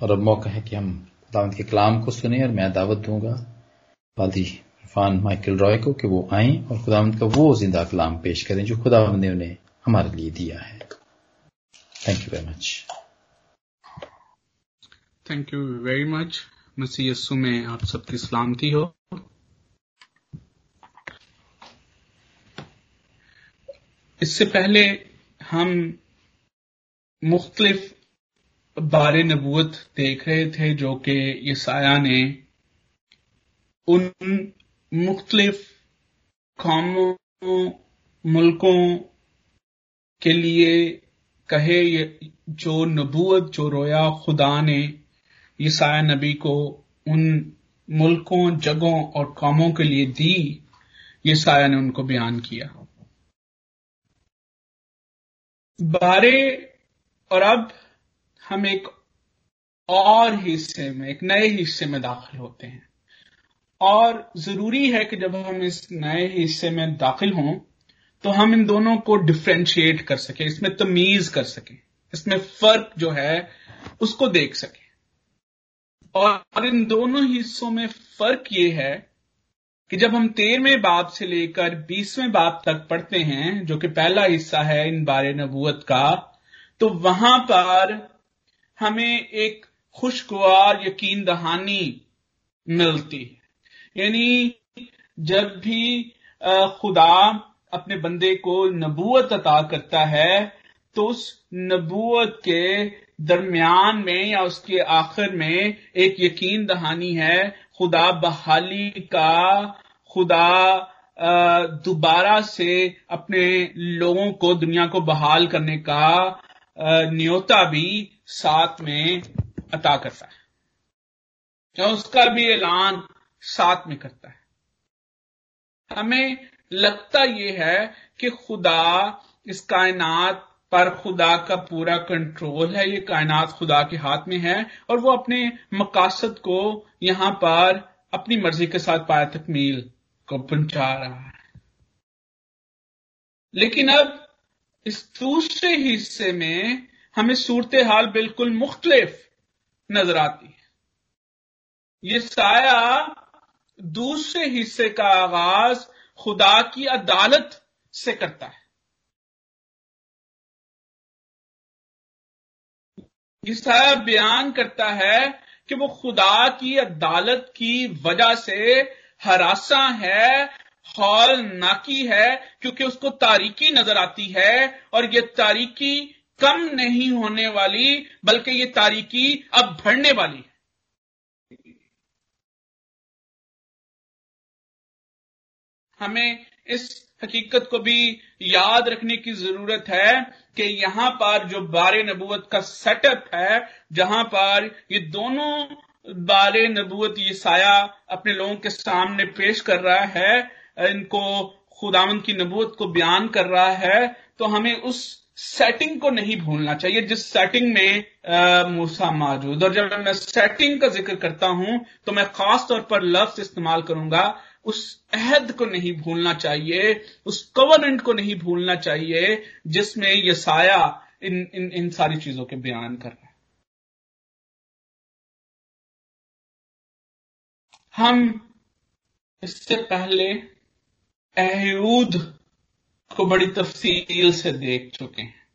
और अब मौका है कि हम खुदावंद के कलाम को सुने और मैं दावत दूँगा। पादी इरफान माइकल रॉय को कि वो आए और खुदावंद का वो ज़िंदा कलाम पेश करें जो खुदावंद ने उन्हें हमारे लिए दिया है। Thank you very much thank you very much Masih Yeshu में आप सबकी सलामती हो। इससे पहले हम मुख्तलिफ़ बारे नबूत देख रहे थे जो कि यसाया ने उन मुख्तलिफ़ कौमों, मुल्कों के लिए कहे जो नबूत जो रोया खुदा ने यसाया नबी को उन मुल्कों, जगहों और कौमों के लिए दी, यसाया ने उनको बयान किया। बारे और अब हम एक और हिस्से में, एक नए हिस्से में दाखिल होते हैं। और ज़रूरी है कि जब हम इस नए हिस्से में दाखिल हों तो हम इन दोनों को डिफ्रेंशिएट कर सके, इसमें तमीज कर सके, इसमें फ़र्क जो है, उसको देख सके। और इन दोनों हिस्सों में फ़र्क ये है कि जब हम तेरहवें बाप से लेकर बीसवें बाप तक पढ़ते हैं, जो कि पहला हिस्सा है इन बारे नबूत का तो वहाँ पर हमें एक खुशगवार यकीन दहानी मिलती है। यानी जब भी खुदा अपने बंदे को नबूत अता करता है तो उस नबूत के दरमियान में या उसके आखिर में एक यकीन दहानी है, खुदा बहाली का, खुदा दोबारा से अपने लोगों को दुनिया को बहाल करने का न्योता भी साथ में अता करता है। या उसका भी ऐलान साथ में करता है। हमें लगता यह है कि खुदा इस कायनात पर खुदा का पूरा कंट्रोल है। ये कायनात खुदा के हाथ में है और वो अपने मकासद को यहाँ पर अपनी मर्ज़ी के साथ पाया तकमील को पहुँचा रहा है। लेकिन अब इस दूसरे हिस्से में हमें सूरत हाल बिल्कुल मुख्तलिफ़ नज़र आती है। ये साया दूसरे हिस्से का आगाज़ खुदा की अदालत से करता है। ईसाया बयान करता है कि वो खुदा की अदालत की वजह से हरासा है हॉल नाकी है, क्योंकि उसको तारीकी नज़र आती है, और ये तारीकी कम नहीं होने वाली, बल्कि ये तारीकी अब बढ़ने वाली है। हमें इस हकीकत को भी याद रखने की ज़रूरत है कि यहाँ पर जो बारे नबूत का सेटअप है, जहाँ पर ये दोनों बारे नबूत ये साया अपने लोगों के सामने पेश कर रहा है इनको खुदावन की नबूत को बयान कर रहा है तो हमें उस सेटिंग को नहीं भूलना चाहिए, जिस सेटिंग में मूसा मौजूद। और जब मैं सेटिंग का ज़िक्र करता हूँ तो मैं खास तौर पर लफ्ज इस्तेमाल करूँगा, उस अहद को नहीं भूलना चाहिए, उस कवर्नेंट को नहीं भूलना चाहिए, जिसमें यह साया इन इन इन सारी चीज़ों के बयान कर रहा है। हम इससे पहले अहूद को बड़ी तफसील से देख चुके हैं।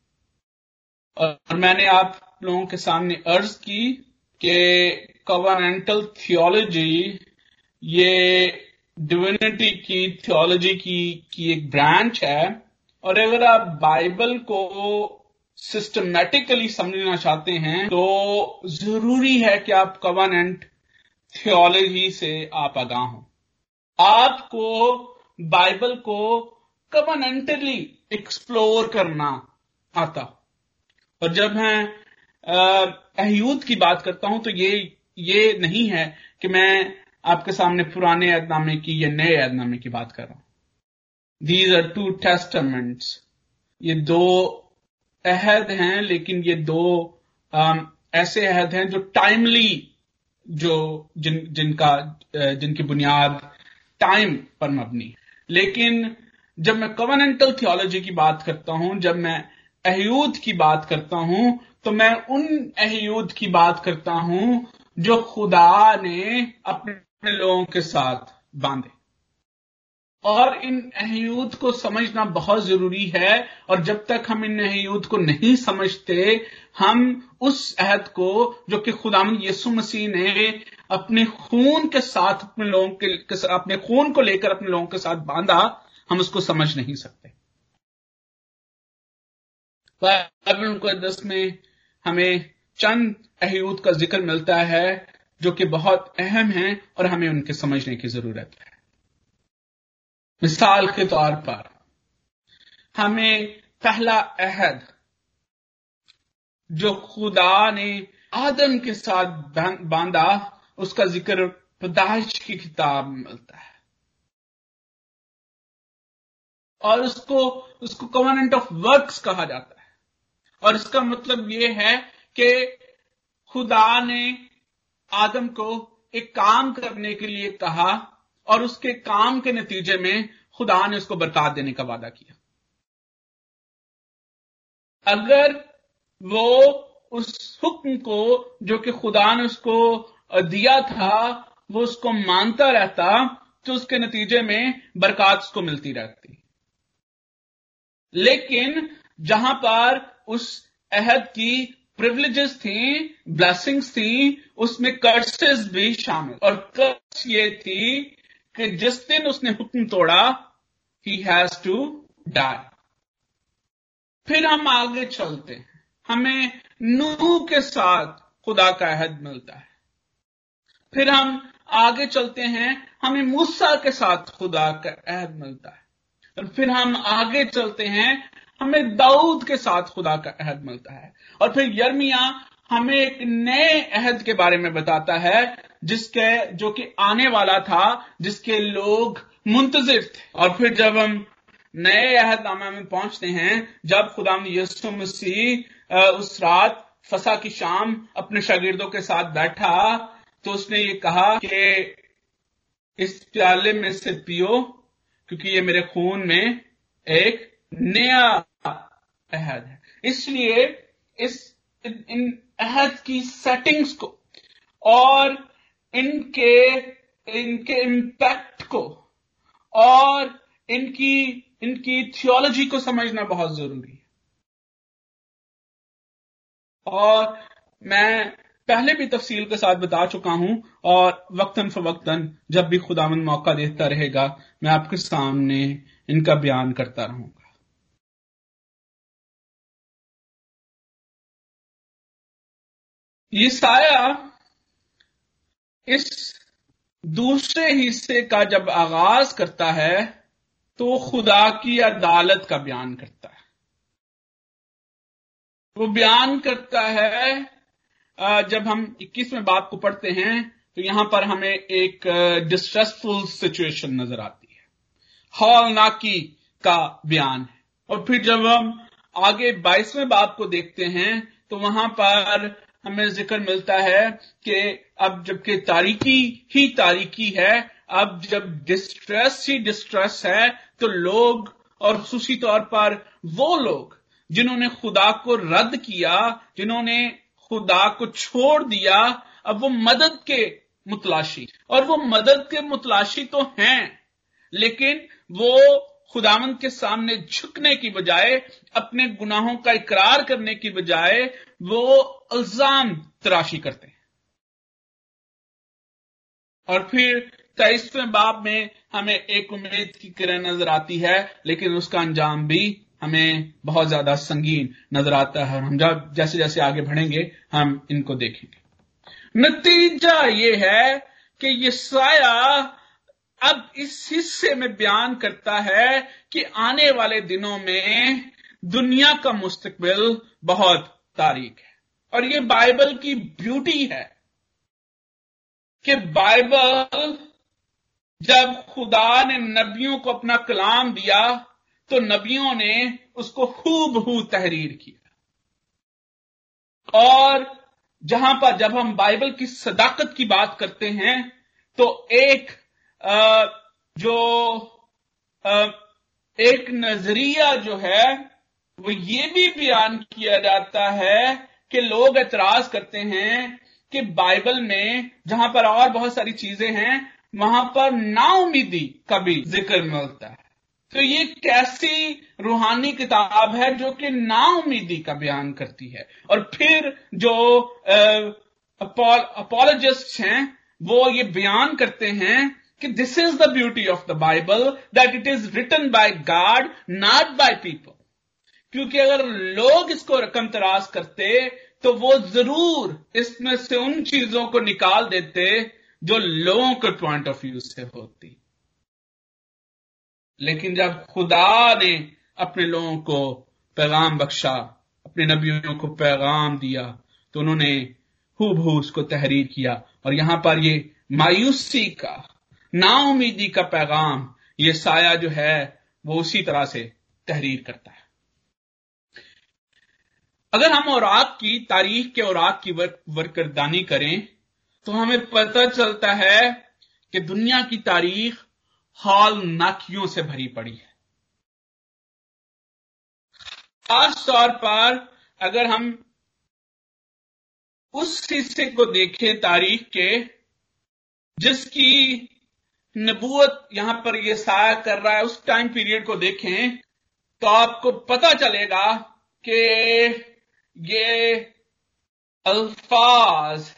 और मैंने आप लोगों के सामने अर्ज़ की कि कवर्नेंटल थियोलॉजी ये डिविनिटी की थियोलॉजी की की एक ब्रांच है। और अगर आप बाइबल को सिस्टमेटिकली समझना चाहते हैं तो ज़रूरी है कि आप कवानेंट थियोलॉजी से आप आगाह हो। आपको बाइबल को कमनेंटली एक्सप्लोर करना आता। और जब मैं अहयूद की बात करता हूँ तो ये ये नहीं है कि मैं आपके सामने पुराने ऐदनामे की या नए ऐदनामे की बात कर रहा हूँ। दीज आर टू टेस्टामेंट्स ये दो अहद हैं, लेकिन ये दो ऐसे अहद हैं जो टाइमली जो जिन, जिनका जिनकी बुनियाद टाइम पर मबनी लेकिन जब मैं कवर्नेंटल थियोलॉजी की बात करता हूँ, जब मैं अहयूद की बात करता हूँ तो मैं उन अहयूद की बात करता हूँ जो खुदा ने अपने लोगों के साथ बांधे। और इन अहयूद को समझना बहुत ज़रूरी है, और जब तक हम इन अहयूद को नहीं समझते, हम उस अहद को, जो कि खुदा यीशु मसीह ने अपने खून के साथ अपने लोगों के अपने खून को लेकर अपने लोगों के साथ बांधा, हम उसको समझ नहीं सकते। बाइबल दस में हमें चंद अहयूद का ज़िक्र मिलता है, जो कि बहुत अहम है और हमें उनके समझने की ज़रूरत है। मिसाल के तौर पर, हमें पहला अहद, जो खुदा ने आदम के साथ बांधा उसका ज़िक्र पदाइश की किताब में मिलता है। और उसको उसको कवर्नेंट ऑफ़ वर्क्स कहा जाता है। और इसका मतलब यह है कि खुदा ने आदम को एक काम करने के लिए कहा और उसके काम के नतीजे में खुदा ने उसको बरकत देने का वादा किया। अगर वो उस हुक्म को, जो कि खुदा ने उसको दिया था, वो उसको मानता रहता तो उसके नतीजे में बरकत उसको मिलती रहती। लेकिन जहाँ पर उस अहद की प्रिविलेजेस थी ब्लेसिंग्स थी, उसमें कर्सेस भी शामिल। और कर्स ये थी कि जिस दिन उसने हुक्म तोड़ा ही हैज़ टू डाई फिर हम आगे चलते हैं। हमें नूह के साथ खुदा का अहद मिलता है। फिर हम आगे चलते हैं। हमें मूसा के साथ खुदा का अहद मिलता है। और फिर हम आगे चलते हैं। हमें दाऊद के साथ खुदा का अहद मिलता है। और फिर यर्मिया हमें एक नए अहद के बारे में बताता है, जिसके, जो कि आने वाला था, जिसके लोग मुंतजिर थे। और फिर जब हम नए अहदनामा में पहुँचते हैं, जब खुदा यसु मसीह उस रात फसा की शाम अपने शागिर्दों के साथ बैठा तो उसने ये कहा कि इस प्याले में से पियो, क्योंकि ये मेरे खून में एक नया अहद है। इसलिए इस, इन अहद की सेटिंग्स को और इनके इनके इम्पैक्ट को और इनकी इनकी थियोलॉजी को समझना बहुत ज़रूरी है। और मैं पहले भी तफसील के साथ बता चुका हूँ और वक्तन फवक्तन जब भी खुदावन मौका देता रहेगा, मैं आपके सामने इनका बयान करता रहूँगा। ये साया इस दूसरे हिस्से का जब आगाज़ करता है तो खुदा की अदालत का बयान करता है। वो बयान करता है जब हम 21वें बाप को पढ़ते हैं तो यहाँ पर हमें एक डिस्ट्रेसफुल सिचुएशन नज़र आती है। हॉल नाकी का बयान है। और फिर जब हम आगे बाईसवें बाप को देखते हैं तो वहाँ पर हमें ज़िक्र मिलता है कि अब जबकि तारीकी ही तारीकी है, अब जब डिस्ट्रेस ही डिस्ट्रेस है तो लोग और खसूसी तौर पर वो लोग जिन्होंने खुदा को रद्द किया, जिन्होंने खुदा को छोड़ दिया, अब वो मदद के मुतलाशी। और वो मदद के मुतलाशी तो हैं, लेकिन वो खुदावंत के सामने झुकने की बजाय, अपने गुनाहों का इकरार करने की बजाय वो इल्ज़ाम तराशी करते हैं। और फिर तेईसवें बाब में हमें एक उम्मीद की किरण नज़र आती है, लेकिन उसका अंजाम भी हमें बहुत ज़्यादा संगीन नज़र आता है। और हम जब जैसे जैसे आगे बढ़ेंगे, हम इनको देखेंगे। नतीजा ये है कि ये साया अब इस हिस्से में बयान करता है कि आने वाले दिनों में दुनिया का मुस्तकबिल बहुत तारीख है। और ये बाइबल की ब्यूटी है कि बाइबल जब खुदा ने नबियों को अपना कलाम दिया तो नबियों ने उसको खूब हू तहरीर किया। और जहाँ पर जब हम बाइबल की सदाकत की बात करते हैं तो एक जो एक नज़रिया जो है, वो ये भी बयान किया जाता है कि लोग एतराज़ करते हैं कि बाइबल में जहाँ पर और बहुत सारी चीज़ें हैं, वहाँ पर नाउमीदी का भी ज़िक्र मिलता है। तो ये कैसी रूहानी किताब है जो कि नाउमीदी का बयान करती है। और फिर जो अपोलोजिस्ट हैं, वो ये बयान करते हैं कि this is the beauty of the Bible that it is written by God not by people क्योंकि अगर लोग इसको रकम तराज करते तो वो ज़रूर इसमें से उन चीज़ों को निकाल देते जो लोगों के पॉइंट ऑफ़ व्यू से होती। लेकिन जब खुदा ने अपने लोगों को पैगाम बख्शा, अपने नबियों को पैगाम दिया तो उन्होंने हु उसको तहरीर किया। और यहाँ पर ये मायूसी का, नाउमीदी का पैगाम, ये साया जो है, वो उसी तरह से तहरीर करता है। अगर हम औरात की तारीख के औरात की वर्क वर्करदानी करें तो हमें पता चलता है कि दुनिया की तारीख हाल नाकियों से भरी पड़ी है। खास तौर पर अगर हम उस हिस्से को देखें तारीख के, जिसकी नबूत यहाँ पर यह साया कर रहा है, उस टाइम पीरियड को देखें तो आपको पता चलेगा कि ये अल्फाज,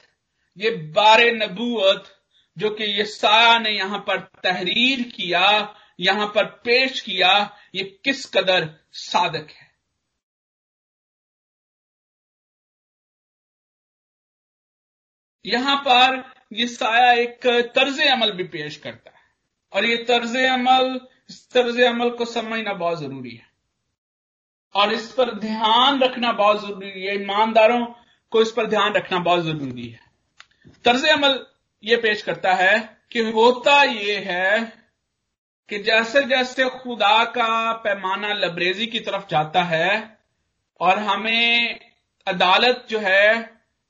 ये बारे नबूत जो कि ये साया ने यहाँ पर तहरीर किया, यहाँ पर पेश किया, ये किस कदर साधक है? यहाँ पर ये साया एक तर्ज अमल भी पेश करता है। और ये तर्ज अमल, इस तर्ज अमल को समझना बहुत ज़रूरी है। और इस पर ध्यान रखना बहुत ज़रूरी है। ईमानदारों को इस पर ध्यान रखना बहुत ज़रूरी है। तर्ज अमल ये पेश करता है कि होता ये है कि जैसे जैसे खुदा का पैमाना लबरेजी की तरफ़ जाता है और हमें अदालत जो है,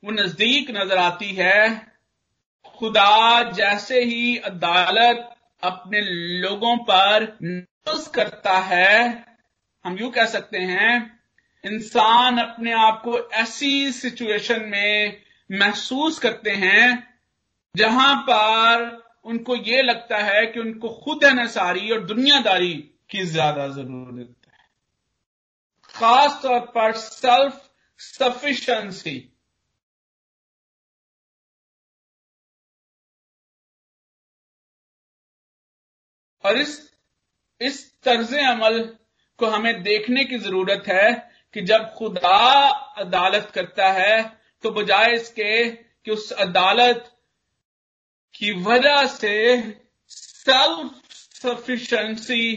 वो नज़दीक नज़र आती है, खुदा जैसे ही अदालत अपने लोगों पर नोस करता है, हम यूँ कह सकते हैं, इंसान अपने आप को ऐसी सिचुएशन में महसूस करते हैं जहाँ पर उनको यह लगता है कि उनको खुद नसारी और दुनियादारी की ज़्यादा ज़रूरत है। खास तौर पर सेल्फ सफिशंसी और इस इस तर्ज अमल को हमें देखने की ज़रूरत है कि जब खुदा अदालत करता है तो बजाय इसके कि उस अदालत की वजह से सेल्फ सफिशंसी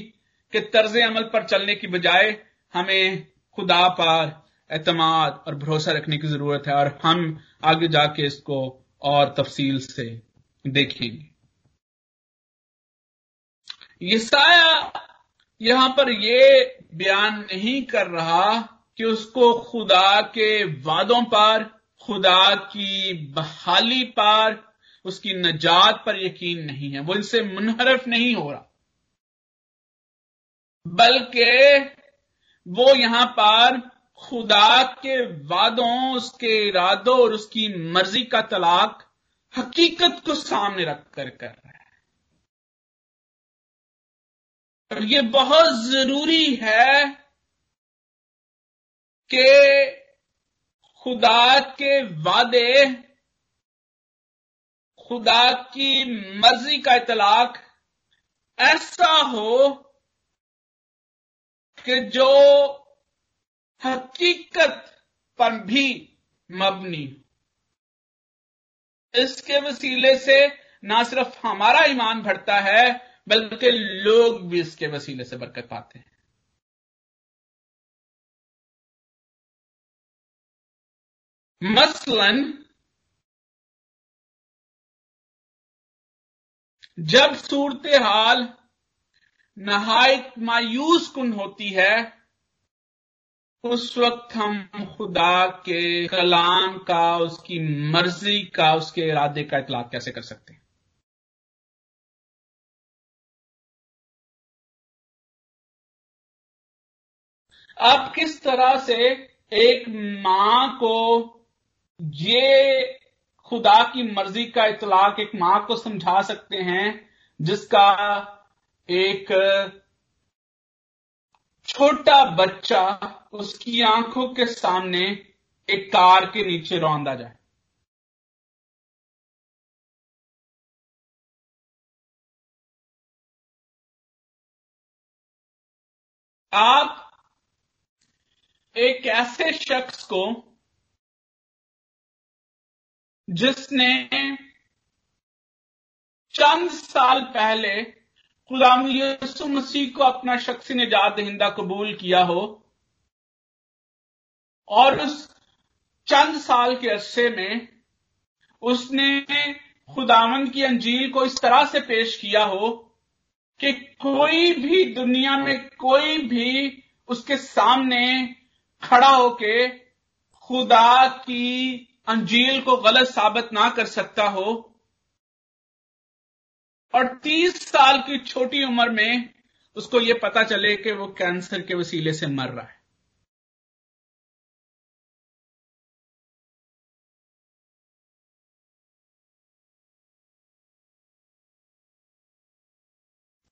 के तर्ज अमल पर चलने की बजाय हमें खुदा पर एतमाद और भरोसा रखने की ज़रूरत है और हम आगे जाके इसको और तफसील से देखेंगे। ईसाया यहाँ पर यह बयान नहीं कर रहा कि उसको खुदा के वादों पर, खुदा की बहाली पर उसकी नजात पर यकीन नहीं है। वो इनसे मुनहरफ नहीं हो रहा। बल्कि वो यहाँ पर खुदा के वादों, उसके इरादों और उसकी मर्ज़ी का तलाक हकीकत को सामने रखकर कर रहा है। और ये बहुत ज़रूरी है कि खुदा के वादे खुदा की मर्ज़ी का इतलाक ऐसा हो कि जो हकीकत पर भी मबनी इसके वसीले से ना सिर्फ़ हमारा ईमान बढ़ता है, बल्कि लोग भी इसके वसीले से बरकत पाते हैं। मसलन जब सूरत हाल नहायत मायूस कुन होती है, उस वक्त हम खुदा के कलाम का, उसकी मर्ज़ी का, उसके इरादे का इतलाक कैसे कर सकते हैं? आप किस तरह से एक माँ को ये खुदा की मर्ज़ी का इतलाक एक माँ को समझा सकते हैं, जिसका एक छोटा बच्चा उसकी आँखों के सामने एक कार के नीचे रौंदा जाए। आप एक ऐसे शख्स को जिसने चंद साल पहले गुलाम यसु मसीह को अपना शख्सी निजात दहिंदा कबूल किया हो और उस चंद साल के अरसे में उसने खुदावन की अंजील को इस तरह से पेश किया हो कि कोई भी दुनिया में कोई भी उसके सामने खड़ा होके खुदा की अंजील को गलत साबित ना कर सकता हो। और तीस साल की छोटी उम्र में उसको यह पता चले कि वो कैंसर के वसीले से मर रहा है।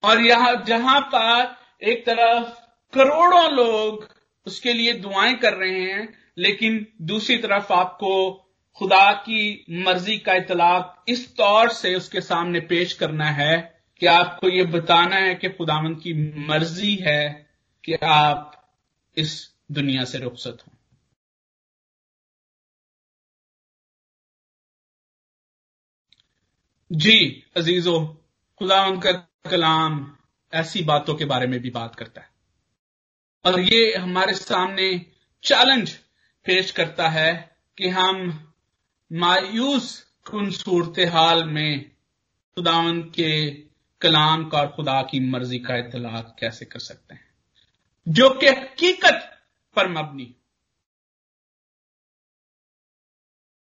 और यहाँ, जहाँ पर एक तरफ़ करोड़ों लोग उसके लिए दुआएँ कर रहे हैं, लेकिन दूसरी तरफ़ आपको खुदा की मर्ज़ी का इतलाक इस तौर से उसके सामने पेश करना है कि आपको यह बताना है कि खुदावंद की मर्ज़ी है कि आप इस दुनिया से रुखसत हो। जी, अजीजो खुदावंद का कलाम ऐसी बातों के बारे में भी बात करता है। और ये हमारे सामने चैलेंज पेश करता है कि हम मायूस कुन सूरत हाल में खुदावन के कलाम का और खुदा की मर्ज़ी का इतलाक कैसे कर सकते हैं? जो कि हकीकत पर मबनी।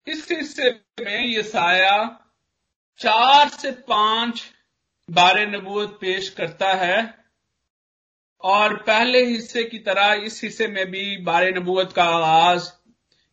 इस हिस्से में ये साया चार से पाँच बारे नबूत पेश करता है और पहले हिस्से की तरह इस हिस्से में भी बारे नबूत का आगाज़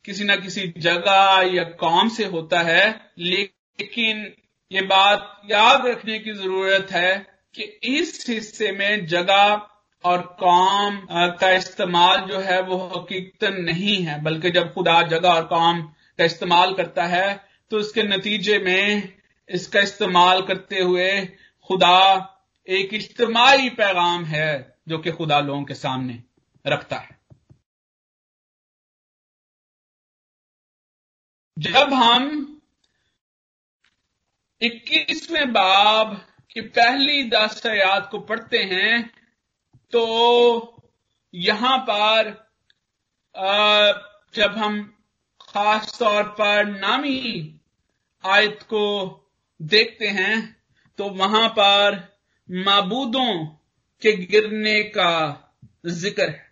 किसी न किसी जगह या कौम से होता है, लेकिन ये बात याद रखने की ज़रूरत है कि इस हिस्से में जगह और कौम का इस्तेमाल जो है वो हकीकत नहीं है, बल्कि जब खुदा जगह और कौम का इस्तेमाल करता है तो उसके नतीजे में इसका इस्तेमाल करते हुए खुदा एक इज्तमाही पैगाम है जो कि खुदा लोगों के सामने रखता है। जब हम इक्कीसवें बाब की पहली दस आयात को पढ़ते हैं तो यहाँ पर जब हम खास तौर पर नामी आयत को देखते हैं तो वहाँ पर मबूदों के गिरने का ज़िक्र है।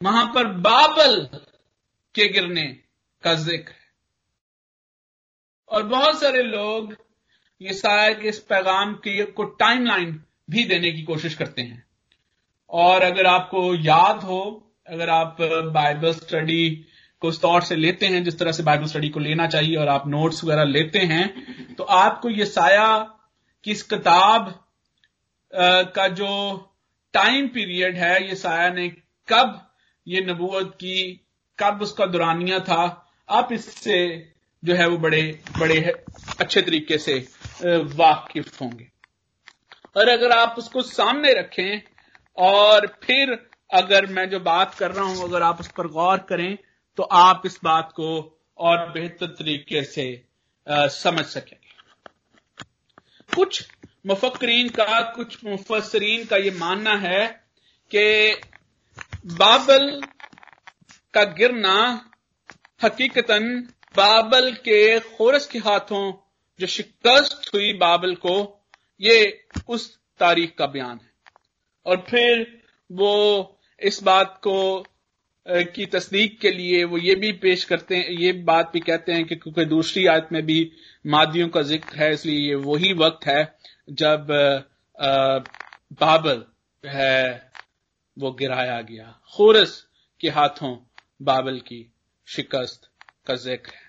वहाँ पर बाबल के गिरने का ज़िक्र है। और बहुत सारे लोग ये साया के इस पैगाम की, को टाइमलाइन भी देने की कोशिश करते हैं। और अगर आपको याद हो, अगर आप बाइबल स्टडी को उस तौर से लेते हैं, जिस तरह से बाइबल स्टडी को लेना चाहिए और आप नोट्स वगैरह लेते हैं तो आपको ये साया की इस किताब का जो टाइम पीरियड है ये साया ने कब ये नबूत की कब उसका दुरानिया था आप इससे जो है वो बड़े बड़े अच्छे तरीके से वाकिफ होंगे। और अगर आप उसको सामने रखें और फिर अगर मैं जो बात कर रहा हूँ अगर आप उस पर गौर करें तो आप इस बात को और बेहतर तरीके से आ, समझ सकेंगे। कुछ मुफक्रीन का कुछ मुफसरीन का यह मानना है कि बाबल का गिरना हकीकतन बाबल के खोरस के हाथों जो शिकस्त हुई बाबल को, ये उस तारीख का बयान है। और फिर वो इस बात को की तस्दीक के लिए वो ये भी पेश करते हैं, ये बात भी कहते हैं कि क्योंकि दूसरी आयत में भी मादियों का ज़िक्र है, इसलिए ये वही वक्त है जब बाबल है, वो गिराया गया। खोरस के हाथों बाबल की शिकस्त का ज़िक्र है।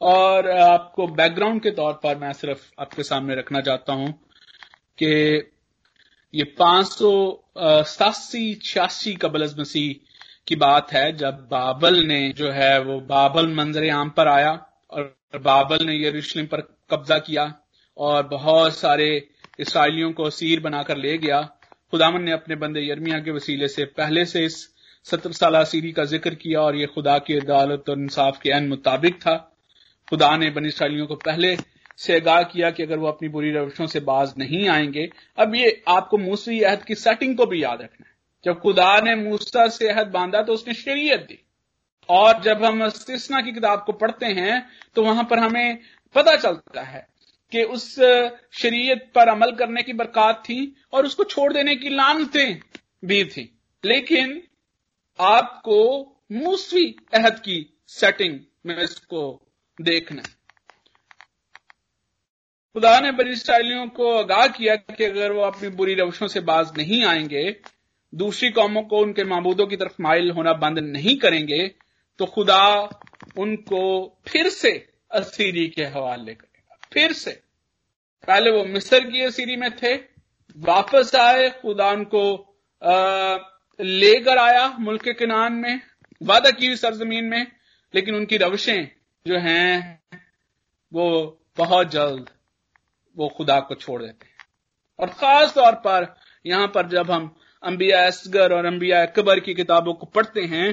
और आपको बैकग्राउंड के तौर पर मैं सिर्फ़ आपके सामने रखना चाहता हूँ कि ये पाँच सौ सतासी, छियासी कबल मसीह की बात है, जब बाबल ने जो है वो बाबल मंजर आम पर आया और बाबल ने यरूशलेम पर कब्जा किया और बहुत सारे इसराइलियों को सीर बनाकर ले गया। खुदामन ने अपने बंदे यर्मिया के वसीले से पहले से इस सत्तर साल सीरी का ज़िक्र किया और ये खुदा की अदालत और इंसाफ के अन मुताबिक था। खुदा ने बनी को पहले से आगाह किया कि अगर वो अपनी बुरी रविशों से बाज नहीं आएँगे, अब ये आपको मूसवी अहद की सेटिंग को भी याद रखना है। जब खुदा ने मूसा से अहद बांधा तो उसने शरीयत दी। और जब हम इस्तना की किताब को पढ़ते हैं तो वहाँ पर हमें पता चलता है कि उस शरीयत पर अमल करने की बरकत थी और उसको छोड़ देने की लानतें भी थी। लेकिन आपको मूसवी अहद की सेटिंग में इसको देखना है। खुदा ने बनी इसराइलियों को आगाह किया कि अगर वो अपनी बुरी रवशों से बाज नहीं आएँगे, दूसरी कौमों को उनके महबूदों की तरफ़ माइल होना बंद नहीं करेंगे तो खुदा उनको फिर से असीरी के हवाले करेगा। फिर से। पहले वो मिस्र की असीरी में थे, वापस आए, खुदा उनको लेकर आया मुल्क के किनान में, वादा की हुई सरजमीन में, लेकिन उनकी रवशें जो हैं, वो बहुत जल्द वो खुदा को छोड़ देते हैं। और खास तौर पर यहाँ पर जब हम अंबिया असगर और अंबिया अकबर की किताबों को पढ़ते हैं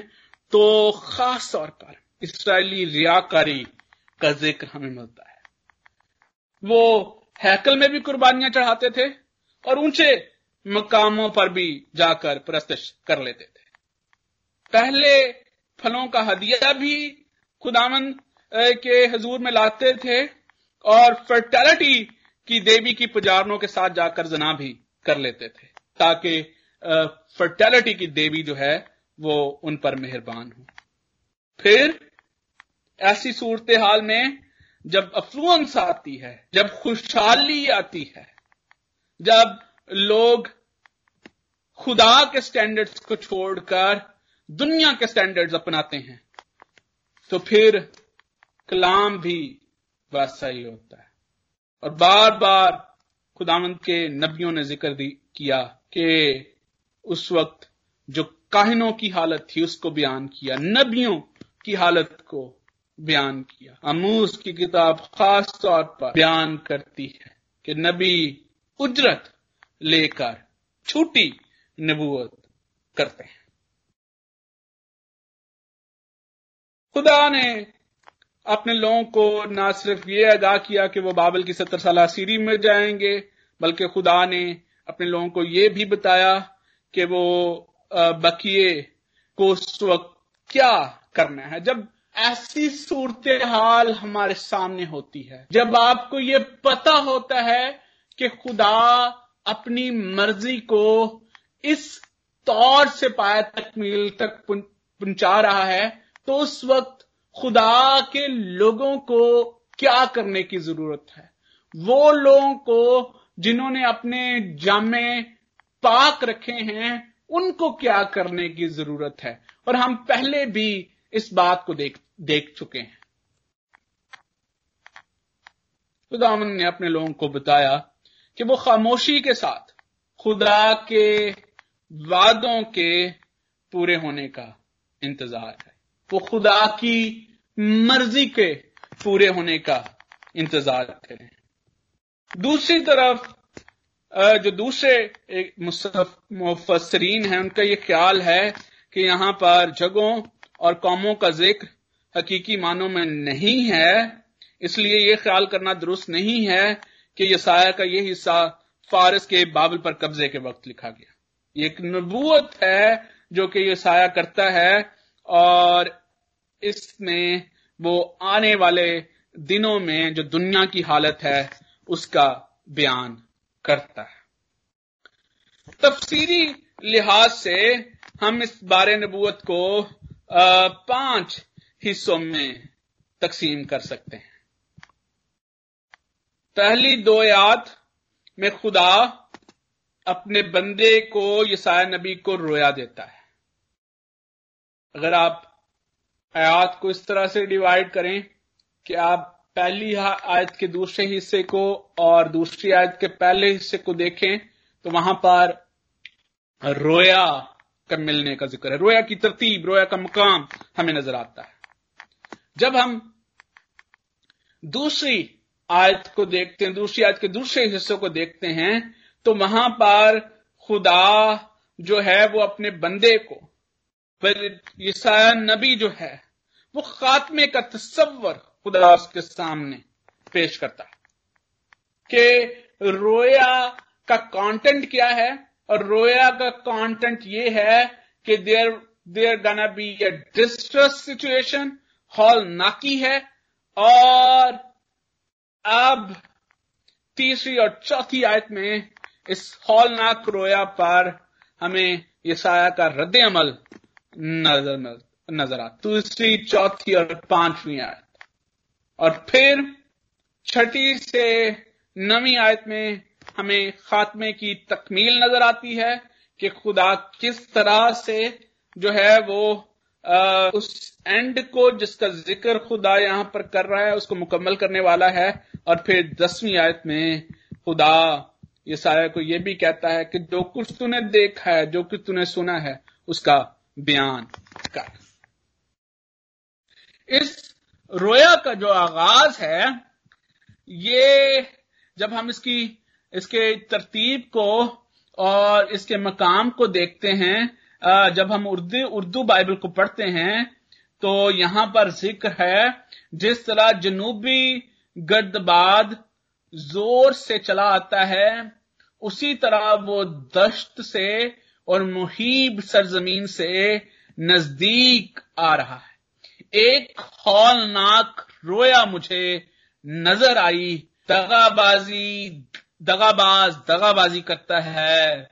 तो खास तौर पर इसराइली रियाकारी का ज़िक्र हमें मिलता है। वो हैकल में भी कुर्बानियाँ चढ़ाते थे और ऊँचे मकामों पर भी जाकर प्रस्तश कर लेते थे। पहले फलों का हदिया भी खुदावन के हजूर में लाते थे और फर्टेलिटी की देवी की पुजारनों के साथ जाकर जना भी कर लेते थे, ताकि फर्टेलिटी की देवी जो है, वो उन पर मेहरबान हो। फिर ऐसी सूरत हाल में जब अफ्लुएंस आती है, जब खुशहाली आती है, जब लोग खुदा के स्टैंडर्ड्स को छोड़कर दुनिया के स्टैंडर्ड्स अपनाते हैं तो फिर कलाम भी वैसा ही होता है। और बार बार खुदावंत के नबियों ने ज़िक्र किया कि उस वक्त जो काहिनों की हालत थी, उसको बयान किया, नबियों की हालत को बयान किया। अमूस की किताब खास तौर पर बयान करती है कि नबी उजरत लेकर छूटी नबूत करते हैं। खुदा ने अपने लोगों को ना सिर्फ़ ये अदा किया कि वो बाबल की सत्तर साल सीरी में जाएँगे, बल्कि खुदा ने अपने लोगों को ये भी बताया कि वो बकिए को उस वक्त क्या करना है। जब ऐसी सूरत हाल हमारे सामने होती है, जब आपको ये पता होता है कि खुदा अपनी मर्ज़ी को इस तौर से पाया तकमील तक पहुँचा रहा है तो उस वक्त खुदा के लोगों को क्या करने की ज़रूरत है? वो लोगों को जिन्होंने अपने जामे पाक रखे हैं, उनको क्या करने की ज़रूरत है? और हम पहले भी इस बात को देख देख चुके हैं। खुदावन ने अपने लोगों को बताया कि वो खामोशी के साथ, खुदा के वादों के पूरे होने का इंतज़ार है। वो खुदा की मर्ज़ी के पूरे होने का इंतज़ार करें। दूसरी तरफ़ जो दूसरे मुफसरीन है, उनका ये ख्याल है कि यहाँ पर जगहों और कौमों का ज़िक्र हकीकी मानों में नहीं है, इसलिए ये ख्याल करना दुरुस्त नहीं है कि यसाया का ये हिस्सा फारस के बाबल पर कब्जे के वक्त लिखा गया। ये एक नबूत है जो कि यसाया करता है और इसमें वो आने वाले दिनों में जो दुनिया की हालत है, उसका बयान करता है। तफसीरी लिहाज से हम इस बारे नबूत को पाँच हिस्सों में तकसीम कर सकते हैं। पहली दो याद में खुदा अपने बंदे को यसाया नबी को रोया देता है। अगर आप आयात को इस तरह से डिवाइड करें कि आप पहली आयत के दूसरे हिस्से को और दूसरी आयत के पहले हिस्से को देखें तो वहाँ पर रोया का मिलने का ज़िक्र है। रोया की तरतीब, रोया का मकाम हमें नज़र आता है। जब हम दूसरी आयत को देखते हैं, दूसरी आयत के दूसरे हिस्सों को देखते हैं तो वहाँ पर खुदा जो है वो अपने बंदे को ईसाया नबी जो है, वो खात्मे का तस्वर खुदा उसके सामने पेश करता है कि रोया का कंटेंट क्या है? और रोया का कंटेंट ये है कि there there gonna be a distress situation hall नाकी है, और अब तीसरी और चौथी आयत में इस हॉलनाक रोया पर हमें ईसाया का रद्द अमल नज़र नज़र आता। दूसरी चौथी और पांचवी आयत। और फिर छठी से नवी आयत में हमें खात्मे की तकमील नज़र आती है कि खुदा किस तरह से जो है वो आ, उस एंड को जिसका ज़िक्र खुदा यहाँ पर कर रहा है उसको मुकम्मल करने वाला है और फिर दसवीं आयत में खुदा ये साया को ये भी कहता है कि जो कुछ तूने देखा है, जो कुछ तूने सुना है, उसका बयान कर। इस रोया का जो आगाज़ है, ये जब हम इसकी, इसके तरतीब को और इसके मकाम को देखते हैं जब हम उर्दू उर्दू बाइबल को पढ़ते हैं तो यहाँ पर ज़िक्र है जिस तरह जनूबी गर्दबाद ज़ोर से चला आता है, उसी तरह वो दश्त से और मुहीब सरजमीन से नज़दीक आ रहा है। एक हौलनाक रोया मुझे नज़र आई, दगाबाजी, दगाबाज, दगाबाजी करता है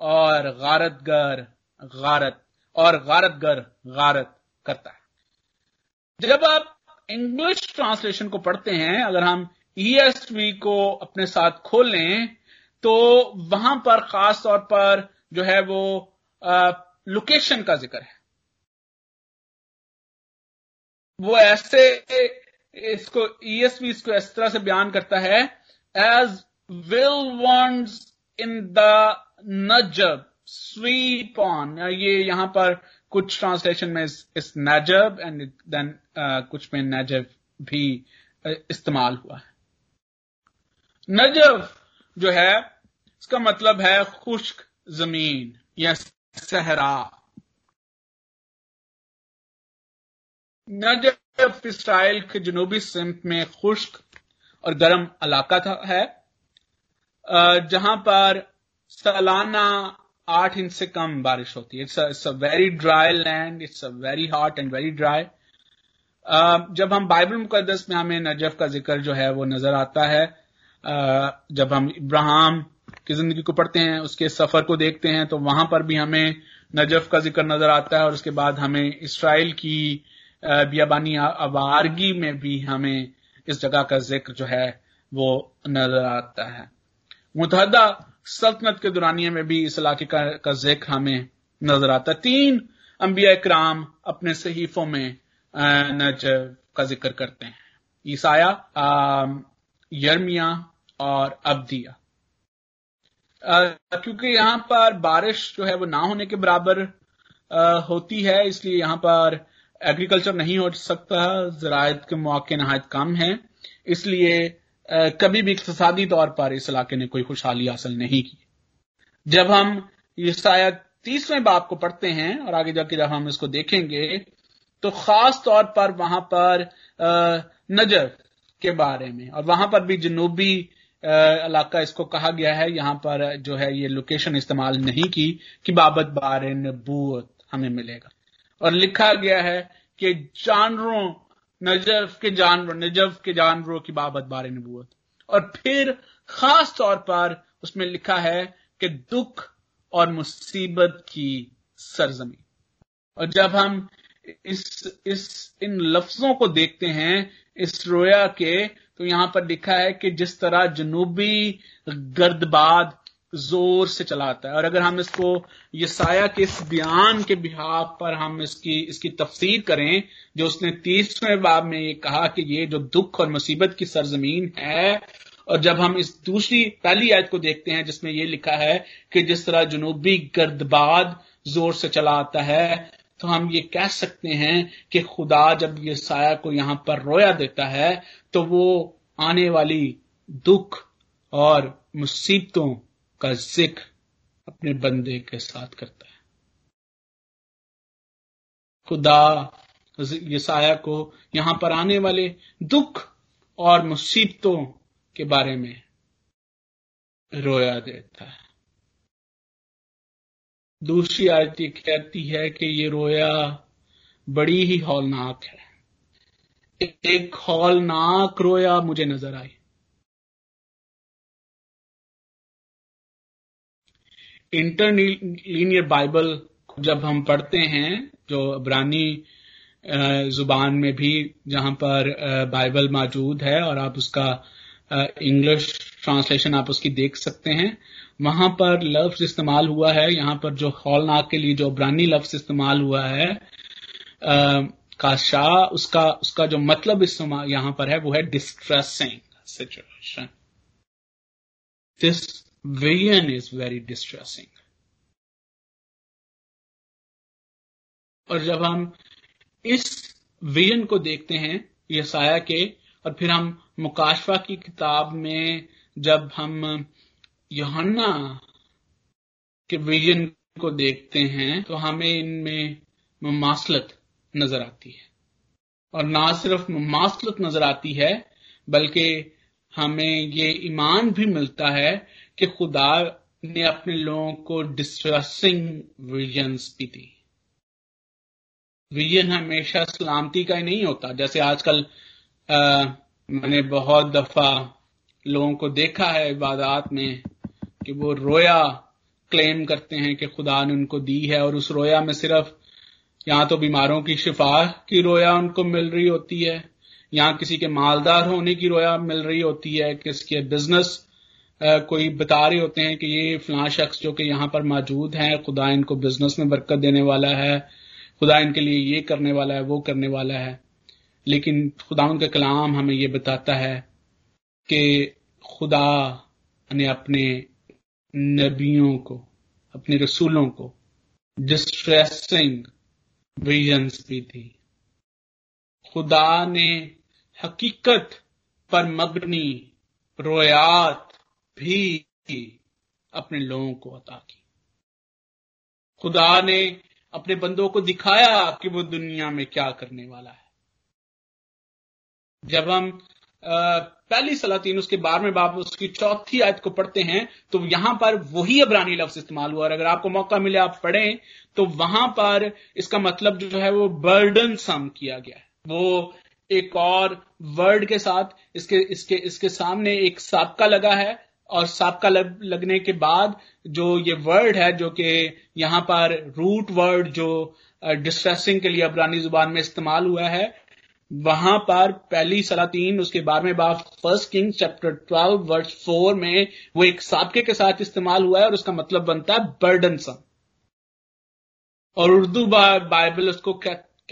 और गारतगर, गारत, और गारतगर, गारत करता है। जब आप इंग्लिश ट्रांसलेशन को पढ़ते हैं, अगर हम ईएसवी e को अपने साथ खोलें तो वहाँ पर खास तौर पर जो है वो लोकेशन का ज़िक्र है। वो ऐसे, इसको ईएसवी e इसको इस तरह से बयान करता है as whirlwinds in the Negeb sweep on ये यहाँ पर कुछ ट्रांसलेशन में इस नजब एंड देन कुछ में नजब भी uh, इस्तेमाल हुआ है। नजब जो है इसका मतलब है खुश्क ज़मीन या सहरा। नजब इसराइल के जनूबी सिंध में खुश्क और गर्म इलाका था है जहाँ पर सालाना आठ इंच से कम बारिश होती है। It's a very dry land it's a very hot and very dry जब हम बाइबल मुकदस में हमें नजफ का ज़िक्र जो है वो नज़र आता है uh, जब हम इब्राहिम की ज़िंदगी को पढ़ते हैं उसके सफ़र को देखते हैं तो वहाँ पर भी हमें नजफ का ज़िक्र नज़र आता है और उसके बाद हमें इसराइल की बियाबानी अवारगी में भी हमें इस जगह का ज़िक्र जो है वो नज़र आता है। मुतहदा सल्तनत के दुरानिया में भी इस इलाके का, का ज़िक्र हमें नज़र आता तीन अंबिया कराम अपने सहीफों में नज का ज़िक्र करते हैं। ईसाया यर्मिया और अब्दिया। क्योंकि यहाँ पर बारिश जो है वो ना होने के बराबर होती है इसलिए यहाँ पर एग्रीकल्चर नहीं हो सकता जरायत के मौके नहायत कम है। इसलिए कभी भी इकतसादी तौर पर इस इलाके ने कोई खुशहाली हासिल नहीं की। जब हम ये शायद तीसवें बाप को पढ़ते हैं और आगे जाके जब हम इसको देखेंगे तो खास तौर पर वहाँ पर नज़र के बारे में और वहाँ पर भी जनूबी इलाका इसको कहा गया है। यहाँ पर जो है ये लोकेशन इस्तेमाल नहीं की कि बाबत बारे नबूत हमें मिलेगा। और लिखा गया है कि जानवरों नजफ के जानवर नजफ के जानवरों की बाबत बारे नबूत और फिर खास तौर पर उसमें लिखा है कि दुख और मुसीबत की सरजमी और जब हम इस इस, इन लफ्जों को देखते हैं, इस रोया के तो यहाँ पर लिखा है कि जिस तरह जनूबी गर्दबाद ज़ोर से चलाता है। और अगर हम इसको यसाया के इस बयान के बिहार पर हम इसकी इसकी तफसीर करें, जो उसने तीसवें बाब में ये कहा कि ये जो दुख और मुसीबत की सरजमीन है, और जब हम इस दूसरी, पहली आयत को देखते हैं, जिसमें यह लिखा है कि जिस तरह जनूबी गर्दबाद ज़ोर से चला आता है तो हम ये कह सकते हैं कि खुदा जब ये साया को यहाँ पर रोया देता है तो वो आने वाली दुख और मुसीबतों का ज़िक्र अपने बंदे के साथ करता है। खुदा, यसाया को यहाँ पर आने वाले दुख और मुसीबतों के बारे में रोया देता है। दूसरी आयत कहती है कि ये रोया बड़ी ही हौलनाक है। एक हौलनाक रोया मुझे नज़र आई। इंटरलीनियर बाइबल जब हम पढ़ते हैं, जो अबरानी ज़ुबान में भी जहाँ पर बाइबल मौजूद है और आप उसका इंग्लिश ट्रांसलेशन आप उसकी देख सकते हैं, वहाँ पर लफ्ज इस्तेमाल हुआ है। यहाँ पर जो हॉलनाक के लिए, जो अबरानी लफ्ज इस्तेमाल हुआ है का शाह उसका उसका जो मतलब इस्तेमाल यहाँ पर है, वो है distressing situation this vision is very distressing. और जब हम इस विजन को देखते हैं यसाया के, और फिर हम मुकाशवा की किताब में जब हम योहन्ना के विजन को देखते हैं तो हमें इनमें मुमासलत नज़र आती है और ना सिर्फ़ मुमासलत नज़र आती है, बल्कि हमें ये ईमान भी मिलता है कि खुदा ने अपने लोगों को डिस्ट्रेसिंग विजन्स भी दी। विजन हमेशा सलामती का ही नहीं होता। जैसे आजकल आ, मैंने बहुत दफ़ा लोगों को देखा है इबादत में कि वो रोया क्लेम करते हैं कि खुदा ने उनको दी है और उस रोया में सिर्फ़ यहाँ तो बीमारों की शिफा की रोया उनको मिल रही होती है यहाँ किसी के मालदार होने की रोया मिल रही होती है किसी के कोई बता रहे होते हैं कि ये फलां शख्स जो कि यहाँ पर मौजूद हैं, खुदा इनको बिज़नेस में बरकत देने वाला है, खुदा इनके लिए ये करने वाला है, वो करने वाला है। लेकिन खुदा उनका कलाम हमें ये बताता है कि खुदा ने अपने नबियों को, अपने रसूलों को डिस्ट्रेसिंग विजन्स भी थी खुदा ने हकीकत पर मबनी रोयात भी अपने लोगों को अता की। खुदा ने अपने बंदों को दिखाया कि वो दुनिया में क्या करने वाला है। जब हम पहली सलातीन, उसके बारहवें बाब, उसकी चौथी आयत को पढ़ते हैं तो यहाँ पर वही अबरानी लफ्ज इस्तेमाल हुआ। और अगर आपको मौका मिले आप पढ़ें तो वहाँ पर इसका मतलब जो है वो बर्डन सम किया गया है। वो एक और वर्ड के साथ, इसके इसके इसके सामने एक साबका लगा है। और साबका लग, लगने के बाद जो ये वर्ड है जो कि यहाँ पर रूट वर्ड जो डिस्ट्रेसिंग के लिए अबरानी ज़ुबान में इस्तेमाल हुआ है वहाँ पर पहली सलातीन उसके बारहवें बाब first king chapter twelve verse four में वो एक सबके के साथ इस्तेमाल हुआ है और उसका मतलब बनता है बर्डन सम और उर्दू बाइबल उसको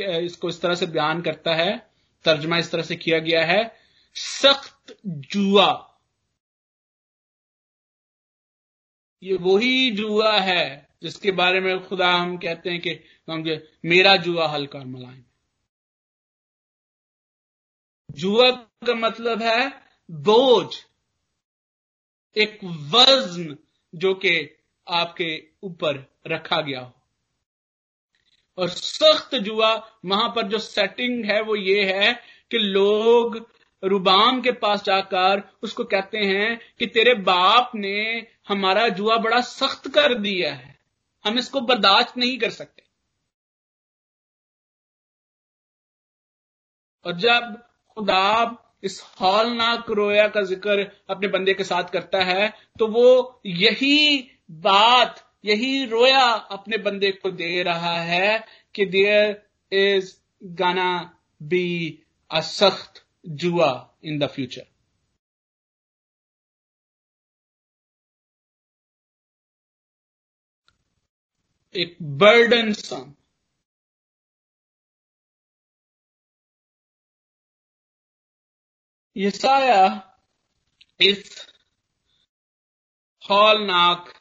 इसको इस तरह से बयान करता है तर्जमा इस तरह से किया गया है सख्त जुआ। ये वही जुआ है जिसके बारे में खुदा हम कहते हैं कि समझे मेरा जुआ हल्का और मुलायम जुआ का मतलब है बोझ, एक वज़न जो कि आपके ऊपर रखा गया हो। और सख्त जुआ, वहाँ पर जो सेटिंग है वो ये है कि लोग रुबाम के पास जाकर उसको कहते हैं कि तेरे बाप ने हमारा जुआ बड़ा सख्त कर दिया है हम इसको बर्दाश्त नहीं कर सकते और जब खुदा इस हौलनाक रोया का ज़िक्र अपने बंदे के साथ करता है तो वो यही बात, यही रोया अपने बंदे को दे रहा है कि there is gonna be a सख्त Jua in the future. एक बर्डन सम यसाया इस हॉलनाक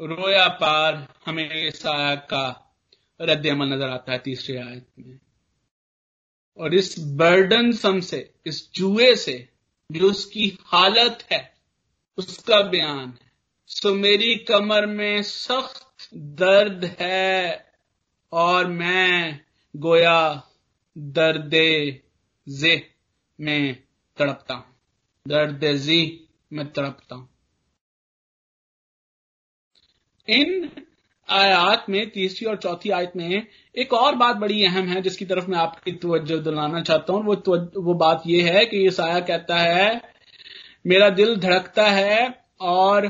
रोया पार हमें यसाया का रद्द अमल नज़र आता है तीसरी आयत में। और इस बर्डन सम से, इस जुए से जो उसकी हालत है, उसका बयान है। सो मेरी कमर में सख्त दर्द है और मैं गोया दर्द जे में तड़पता हूँ। दर्द जी में तड़पता हूँ। इन आयात में, तीसरी और चौथी आयत में एक और बात बड़ी अहम है, जिसकी तरफ़ मैं आपकी तवज्जो दिलाना चाहता हूँ। वो वो बात यह है कि ईसाया कहता है, मेरा दिल धड़कता है और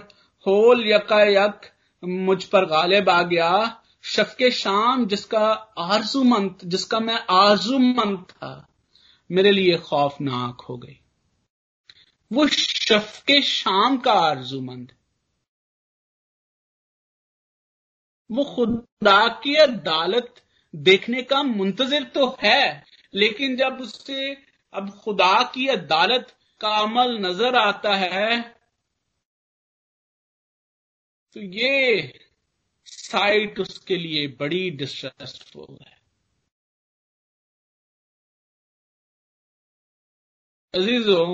होल यकायक मुझ पर गालिब आ गया। शफके शाम जिसका आरजूमंद जिसका मैं आरजूमंद था, मेरे लिए खौफनाक हो गई। वो शफके शाम का आरजूमंद वो खुदा की अदालत देखने का मुंतजर तो है, लेकिन जब उससे अब खुदा की अदालत का अमल नज़र आता है तो ये साइट उसके लिए बड़ी डिस्ट्रेसफुल है। अजीजो,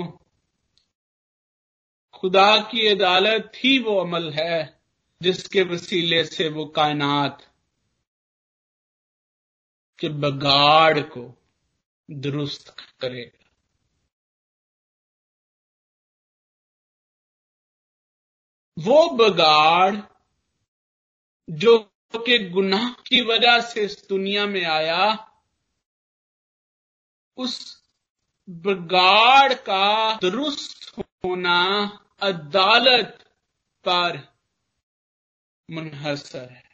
खुदा की अदालत ही वो अमल है जिसके वसीले से वो कायनात के बगाड़ को दुरुस्त करेगा वो बगाड़ जो के गुनाह की वजह से इस दुनिया में आया, उस बगाड़ का दुरुस्त होना अदालत पर मुनहसर है।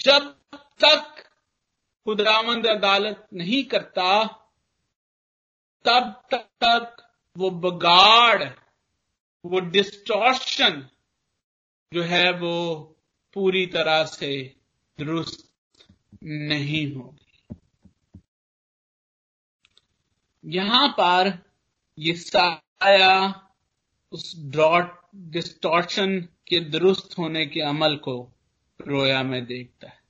जब तक खुदावंद अदालत नहीं करता, तब तक वो बगाड़ वो डिस्टॉर्शन जो है वो पूरी तरह से दुरुस्त नहीं होगी। यहाँ पर ये साया उस ड्रॉट डिस्टॉर्शन के दुरुस्त होने के अमल को रोया में देखता है।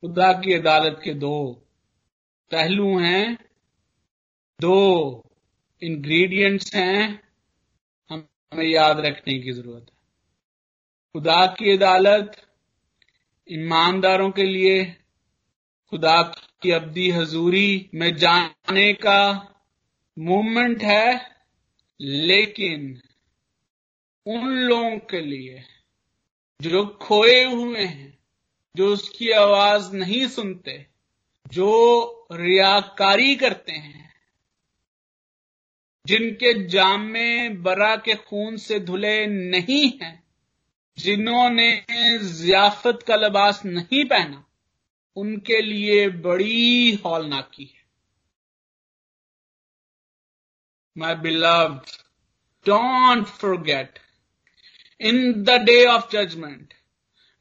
खुदा की अदालत के दो पहलू हैं। दो इंग्रेडिएंट्स हैं, हमें याद रखने की ज़रूरत है। खुदा की अदालत, ईमानदारों के लिए, खुदा की अब्दी हजूरी में जाने का मूवमेंट है, लेकिन उन लोगों के लिए जो खोए हुए हैं, जो उसकी आवाज़ नहीं सुनते, जो रियाकारी करते हैं जिनके जामे बरा के खून से धुले नहीं हैं, जिन्होंने जियाफत का लबास नहीं पहना, उनके लिए बड़ी हौलनाकी है। My beloved don't forget in the day of judgement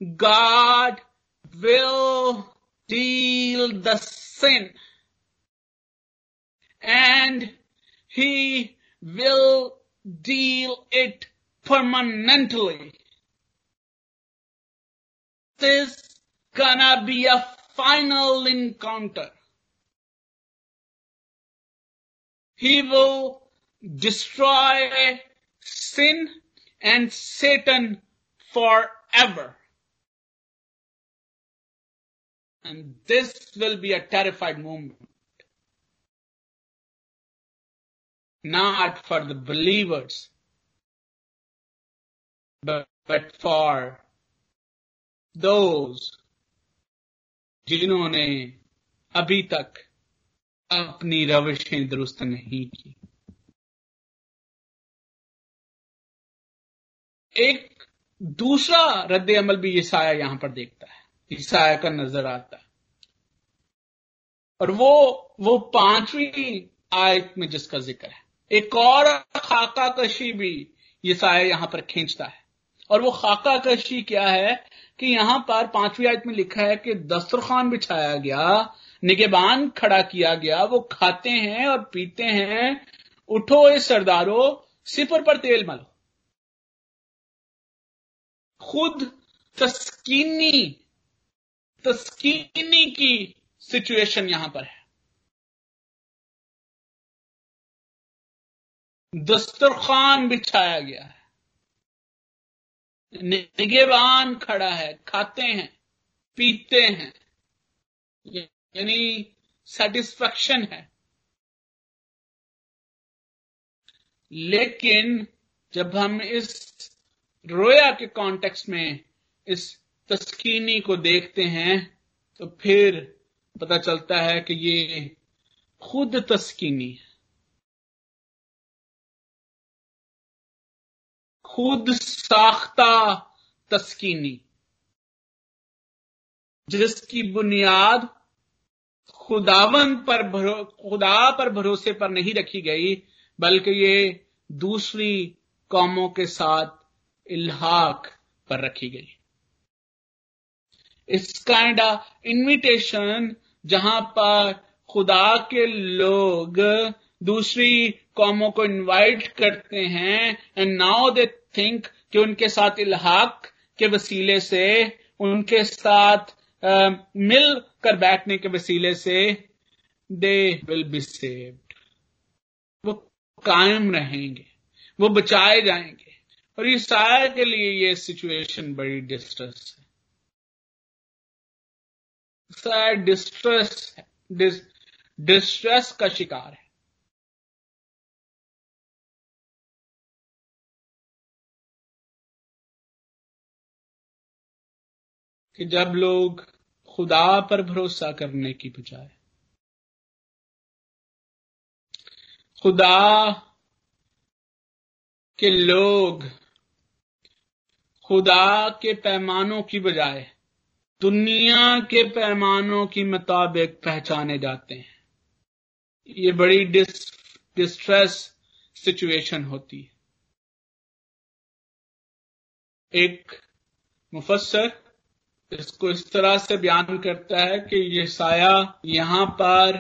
God will deal the sin and he will deal it permanently. This gonna be a final encounter. He will destroy sin and Satan forever. And this will be a terrified moment. Not for the believers, but, but for those जिन्होंने अभी तक अपनी रविशें दुरुस्त नहीं की। एक दूसरा रद्द अमल भी ईसाया यहाँ पर देखता है। ईसाया का नज़र आता है। और वो वो पांचवी आयत में जिसका ज़िक्र है। एक और खाका कशी भी ये साया यहाँ पर खींचता है। और वो खाका कशी क्या है कि यहाँ पर पांचवी आयत में लिखा है कि दस्तरखान बिछाया गया, निगेबान खड़ा किया गया, वो खाते हैं और पीते हैं। उठो इस सरदारो, सिपर पर तेल मलो। खुद तस्कीनी तस्कीनी की सिचुएशन यहाँ पर है। दस्तरखान बिछाया गया है। निगेबान खड़ा है, खाते हैं, पीते हैं। यानी सेटिस्फेक्शन है। लेकिन जब हम इस रोया के कॉन्टेक्स्ट में इस तस्कीनी को देखते हैं तो फिर पता चलता है कि ये खुद तस्कीनी है। खुद साख्ता तस्कीनी। जिसकी बुनियाद खुदावन पर खुदा पर भरोसे पर नहीं रखी गई, बल्कि ये दूसरी कौमों के साथ इल्हाक पर रखी गई। इस काइंड इनविटेशन जहाँ पर खुदा के लोग दूसरी कौमों को इनवाइट करते हैं एंड नाउ दे थिंक कि उनके साथ इलाहाक के वसीले से उनके साथ uh, मिल कर बैठने के वसीले से दे विल बी सेव्ड वो कायम रहेंगे वो बचाए जाएँगे। और ईसाया के लिए ये सिचुएशन बड़ी डिस्ट्रेस है। डिस्ट्रेस डिस्ट्रेस का शिकार है। कि जब लोग खुदा पर भरोसा करने की बजाय खुदा के लोग खुदा के पैमानों की बजाय दुनिया के पैमानों के मुताबिक पहचाने जाते हैं। ये बड़ी डिस, डिस्ट्रेस सिचुएशन होती है। एक मुफसर इसको इस तरह से बयान करता है कि ये साया यहाँ पर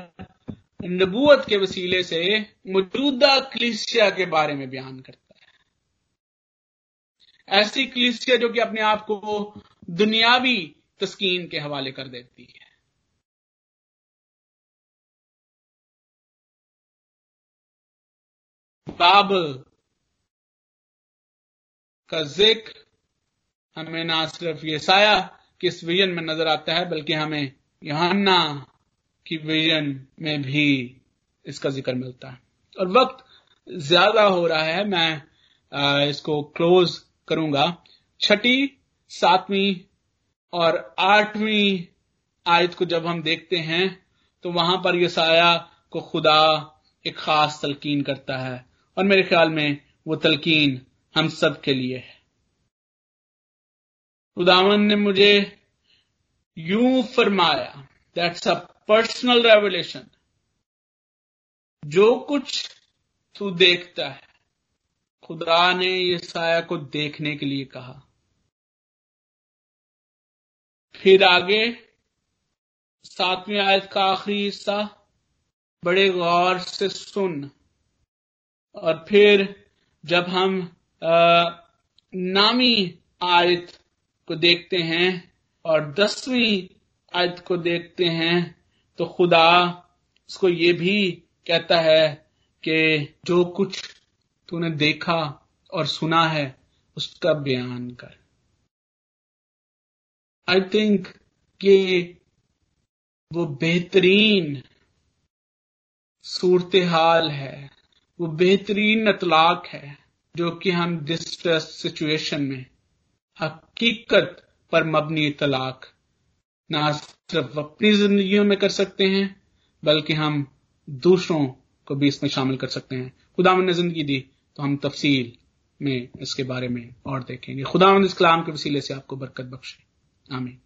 नबूत के वसीले से मौजूदा क्लिसिया के बारे में बयान करता है। ऐसी क्लिसिया जो कि अपने आप को दुनियावी तस्कीन के हवाले कर देती है। बाबल का ज़िक्र हमें ना सिर्फ़ ये साया किस विजन में नज़र आता है, बल्कि हमें यहाना की विजन में भी इसका ज़िक्र मिलता है। और वक्त ज़्यादा हो रहा है, मैं इसको क्लोज करूँगा। छठी, सातवीं और आठवीं आयत को जब हम देखते हैं तो वहाँ पर यह साया को खुदा एक खास तलकीन करता है। और मेरे ख्याल में वो तलकीन हम सब के लिए है। खुदावन ने मुझे यूँ फरमाया दैट्स अ पर्सनल रेवलेशन जो कुछ तू देखता है खुदा ने ये साया को देखने के लिए कहा। फिर आगे सातवीं आयत का आखिरी हिस्सा बड़े गौर से सुन। और फिर जब हम आ, नामी आयत को देखते हैं और दसवीं आयत को देखते हैं तो खुदा उसको ये भी कहता है कि जो कुछ तूने देखा और सुना है, उसका बयान कर। आई थिंक कि वो बेहतरीन सूरत हाल है, वो बेहतरीन अतलाक है, जो कि हम डिस्ट्रेस सिचुएशन में हकीकत पर मबनी तलाक ना सिर्फ़ अपनी जिंदगियों में कर सकते हैं, बल्कि हम दूसरों को भी इसमें शामिल कर सकते हैं। खुदा ने ज़िंदगी दी तो हम तफसील में इसके बारे में और देखेंगे। खुदा इस कलाम के वसीले से आपको बरकत बख्शे। आमीन।